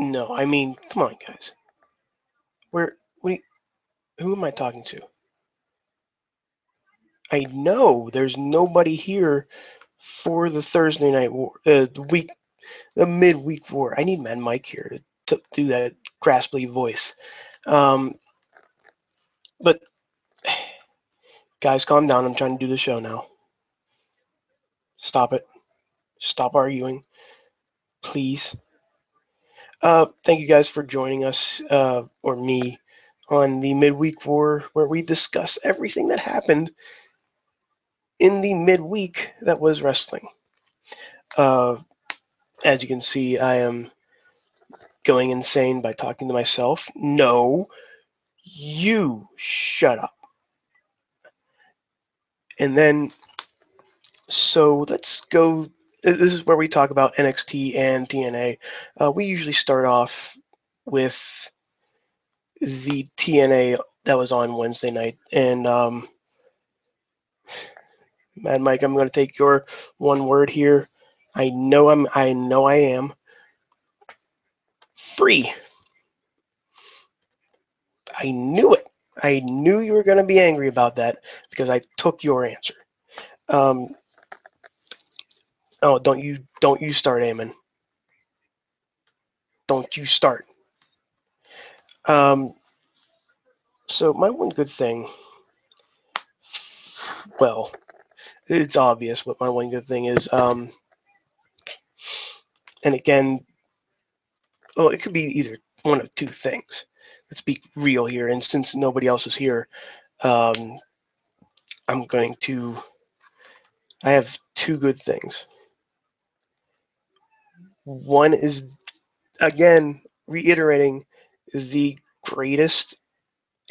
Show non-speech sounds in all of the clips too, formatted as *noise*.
No, I mean, come on, guys. Where? You- who am I talking to? I know there's nobody here for the Thursday night war, uh, the week, the midweek war. I need Mad Mike here to, to do that grasply voice. Um, but *sighs* guys, calm down. I'm trying to do the show now. Stop it. Stop arguing, please. Uh, thank you guys for joining us, uh, or me, on the midweek war, where we discuss everything that happened in the midweek that was wrestling. Uh, as you can see, I am going insane by talking to myself. No, you shut up. And then, so let's go. This is where we talk about NXT and TNA. Uh, we usually start off with the TNA that was on Wednesday night. And um, Mad Mike, I'm going to take your one word here. I know I'm. I know I am free. I knew it. I knew you were going to be angry about that because I took your answer. Um, oh, don't you don't you start, Eamon. Don't you start. Um, so my one good thing, well, it's obvious what my one good thing is. Um, and again, well, it could be either one of two things. Let's be real here. And since nobody else is here, um, I'm going to. I have two good things. One is, again, reiterating the greatest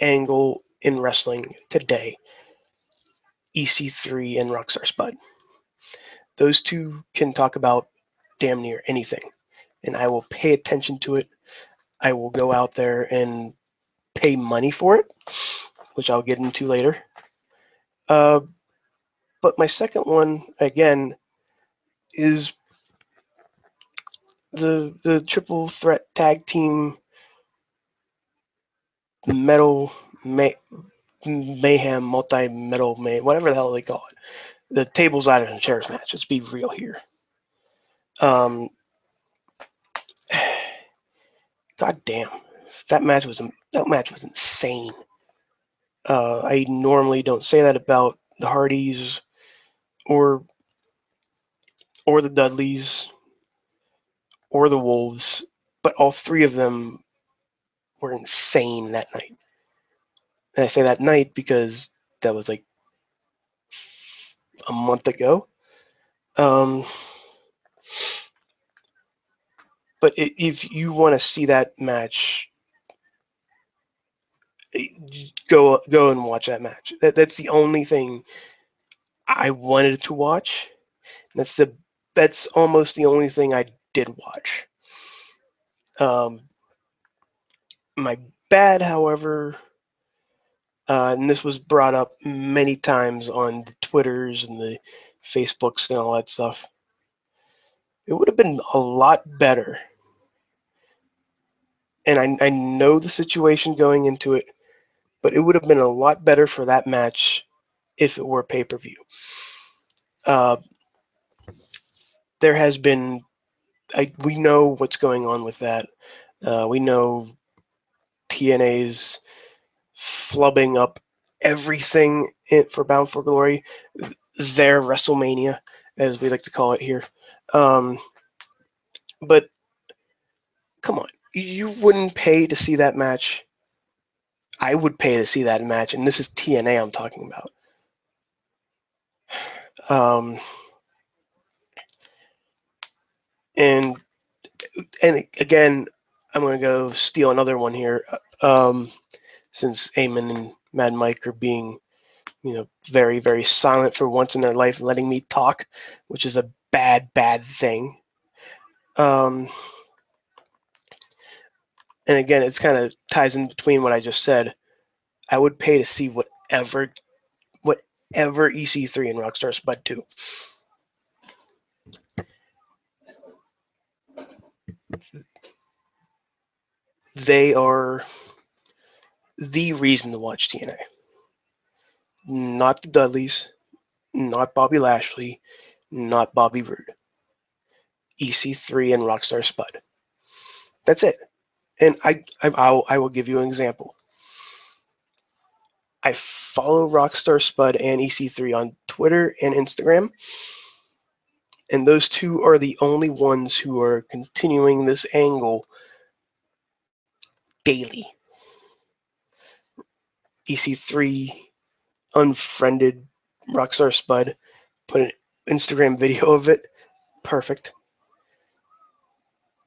angle in wrestling today EC3 and Rockstar Spud. Those two can talk about damn near anything, and I will pay attention to it. I will go out there and pay money for it, which I'll get into later. Uh, but my second one, again, is the the triple threat tag team metal may, mayhem multi metal may whatever the hell they call it. The tables ladders and chairs match. Let's be real here. Um *sighs* god damn that match was that match was insane. Uh i normally don't say that about the hardys or or the dudleys or the wolves but all three of them were insane that night. And I say that night because that was like a month ago. Um, but if you want to see that match, eh, go go and watch that match. That, that's the only thing I wanted to watch. That's the that's almost the only thing I did watch. Um, my bad, however, uh, and this was brought up many times on the Twitters and the Facebooks and all that stuff. It would have been a lot better. And I, I know the situation going into it, but it would have been a lot better for that match if it were pay per view. Uh, there has been, I, we know what's going on with that. Uh, we know TNA's flubbing up everything in, for Bound for Glory, their WrestleMania, as we like to call it here. Um, but come on, you wouldn't pay to see that match. I would pay to see that match, and this is TNA I'm talking about. *sighs* Um, and and again, I'm gonna go steal another one here, um, since Eamon and Mad Mike are being, you know, very very silent for once in their life, and letting me talk, which is a bad bad thing. Um, and again, it's kind of ties in between what I just said. I would pay to see whatever, whatever EC3 and Rockstar Spud do. They are the reason to watch TNA. Not the Dudleys, not Bobby Lashley, not Bobby Roode. EC3 and Rockstar Spud. That's it. And I, I, I'll, I will give you an example. I follow Rockstar Spud and EC3 on Twitter and Instagram. And those two are the only ones who are continuing this angle daily. EC3 unfriended Rockstar Spud, put an Instagram video of it. Perfect.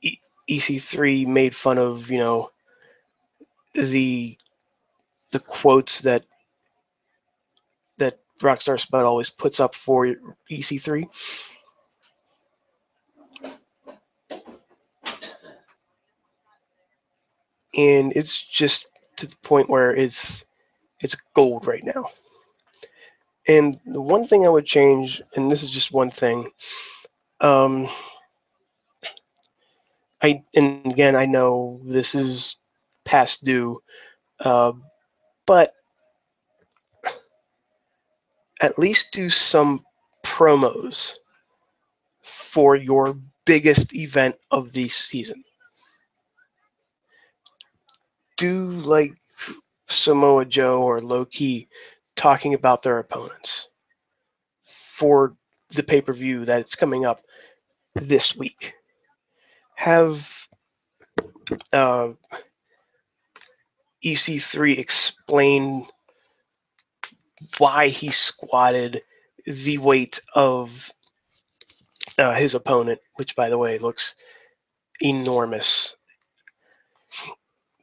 E- EC3 made fun of, you know, the the quotes that that Rockstar Spud always puts up for EC3. And it's just to the point where it's it's gold right now. And the one thing I would change, and this is just one thing, um, I and again I know this is past due, uh, but at least do some promos for your biggest event of the season. Do like Samoa Joe or Low Ki talking about their opponents for the pay per view that's coming up this week. Have uh, EC3 explain why he squatted the weight of uh, his opponent, which, by the way, looks enormous.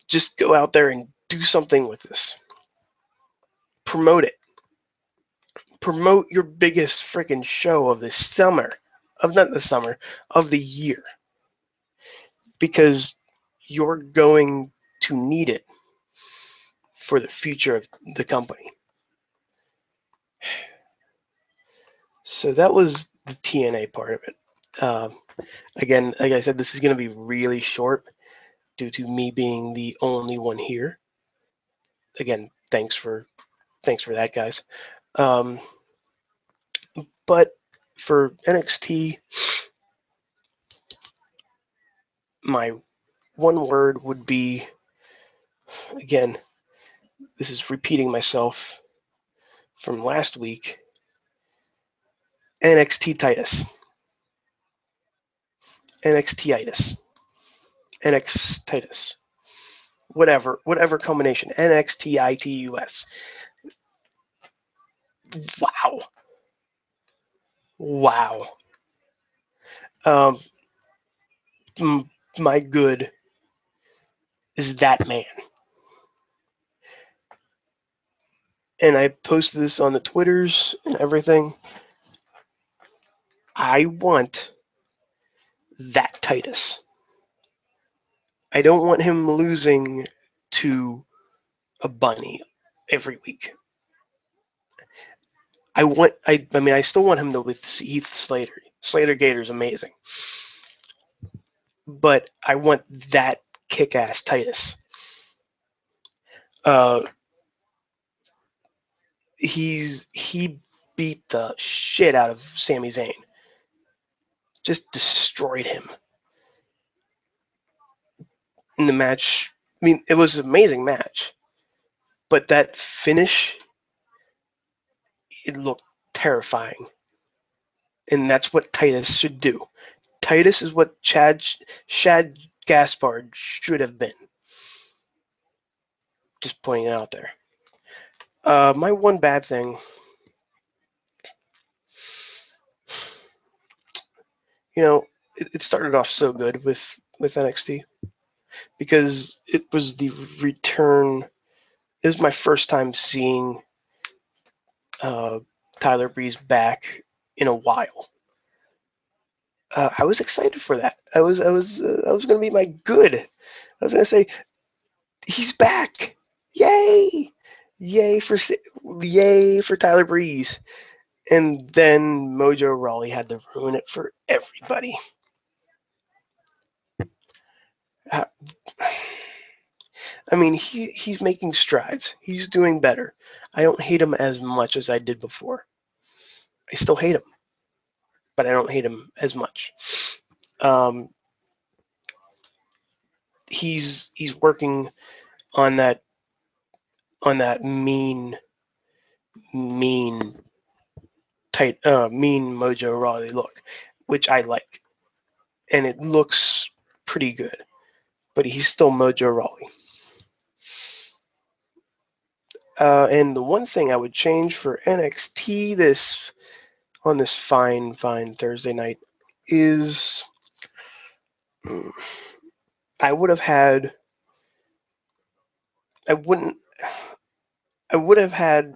Just go out there and do something with this. Promote it. Promote your biggest freaking show of the summer, of not the summer, of the year. Because you're going to need it for the future of the company. *sighs* So that was the TNA part of it. Uh, again, like I said, this is going to be really short due to me being the only one here. Again, thanks for thanks for that, guys. Um, but for NXT, my one word would be again, this is repeating myself from last week NXT Titus. NXT Titus. NX Titus. Whatever, whatever combination. NXT ITUS. Wow. Wow. Um, my good is that man. And I posted this on the Twitters and everything. I want that Titus. I don't want him losing to a bunny every week. I want I I mean I still want him to with Heath Slater. Slater Gator's amazing. But I want that kick ass Titus. Uh he's he beat the shit out of Sami Zayn just destroyed him in the match. I mean, it was an amazing match, but that finish, it looked terrifying. And that's what Titus should do. Titus is what Chad Shad Gaspard should have been. Just pointing it out there. Uh, my one bad thing you know, it, it started off so good with with NXT because it was the return. It was my first time seeing uh, Tyler Breeze back in a while. Uh, I was excited for that. I was I was uh, I was going to be my good. I was going to say he's back. Yay! Yay for yay for Tyler Breeze. And then Mojo Rawley had to ruin it for everybody. I mean, he he's making strides. He's doing better. I don't hate him as much as I did before. I still hate him, but I don't hate him as much. Um, he's he's working on that on that mean mean tight uh mean mojo rawley look which i like and it looks pretty good but he's still mojo rawley uh, and the one thing i would change for nxt this on this fine fine thursday night is mm, I would have had I wouldn't I would have had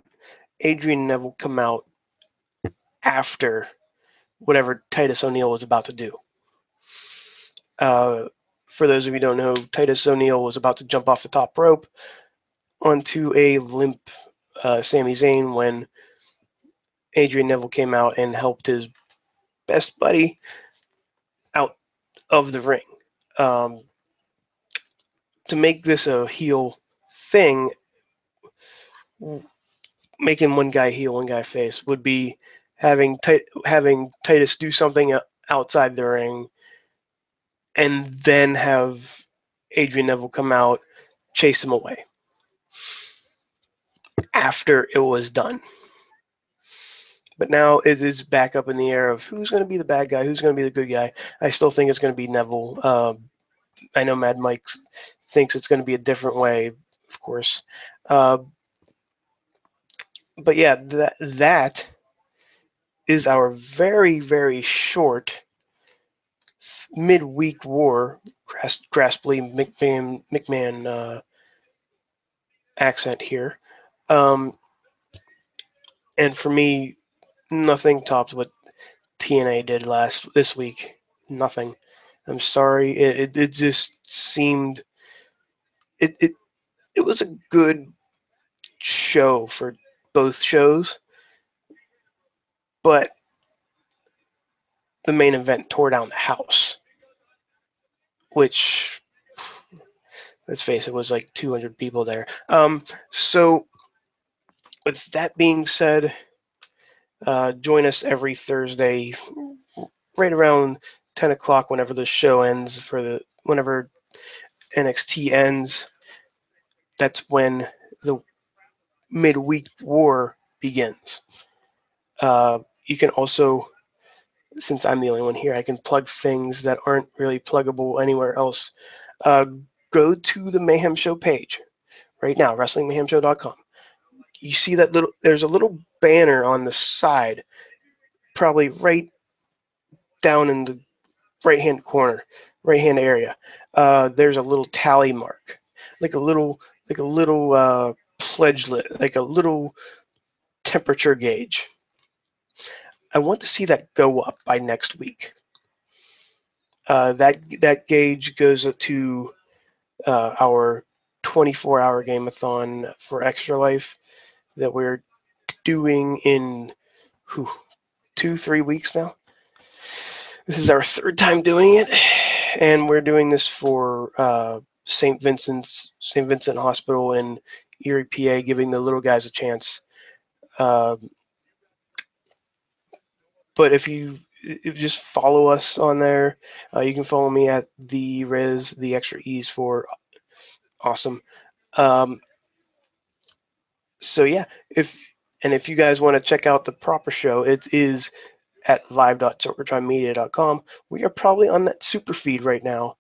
Adrian Neville come out after whatever Titus O'Neil was about to do. Uh, for those of you don't know, Titus O'Neil was about to jump off the top rope onto a limp uh, Sami Zayn when Adrian Neville came out and helped his best buddy out of the ring. Um, to make this a heel thing, making one guy heel, one guy face would be having having Titus do something outside the ring, and then have Adrian Neville come out, chase him away after it was done. But now it is back up in the air of who's going to be the bad guy, who's going to be the good guy. I still think it's going to be Neville. Uh, I know Mad Mike thinks it's going to be a different way, of course. Uh, but yeah, that that is our very very short midweek war. Grass, Grasply McMahon McMahon uh, accent here, um, and for me, nothing tops what TNA did last this week. Nothing. I'm sorry. It, it, it just seemed it, it it was a good show for both shows, but the main event tore down the house, which let's face it was like 200 people there. Um, so with that being said, uh, join us every Thursday, right around 10 o'clock, whenever the show ends for the whenever NXT ends that's when the midweek war begins. Uh, you can also, since I'm the only one here, I can plug things that aren't really pluggable anywhere else. Uh, go to the Mayhem Show page right now, WrestlingMayhemShow.com. You see that little, there's a little banner on the side, probably right down in the right hand corner, right hand area. Uh, there's a little tally mark, like a little like a little uh, pledgelet, like a little temperature gauge. I want to see that go up by next week. Uh, that that gauge goes to uh, our 24-hour gameathon for Extra Life that we're doing in whew, two, three weeks now. This is our third time doing it, and we're doing this for uh, St. Vincent's St. Vincent Hospital in Erie, PA, giving the little guys a chance. Um, but if you if just follow us on there, uh, you can follow me at the Rizz, the extra E's for awesome. Um, so yeah, if and if you guys want to check out the proper show, it is at live.sorgatronmedia.com. We are probably on that super feed right now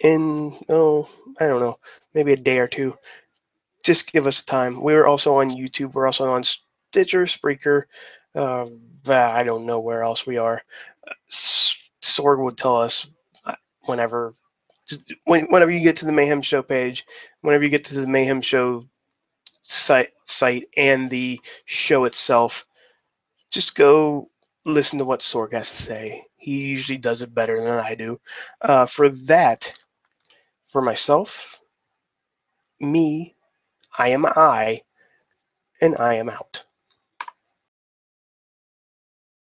in oh I don't know maybe a day or two. Just give us time. We're also on YouTube. We're also on Stitcher, Spreaker. Uh, I don't know where else we are. Sorg would tell us uh, whenever. Just whenever you get to the Mayhem Show page, whenever you get to the Mayhem Show site, site and the show itself, just go listen to what Sorg has to say. He usually does it better than I do. Uh, for that, for myself, me, I am I, and I am out.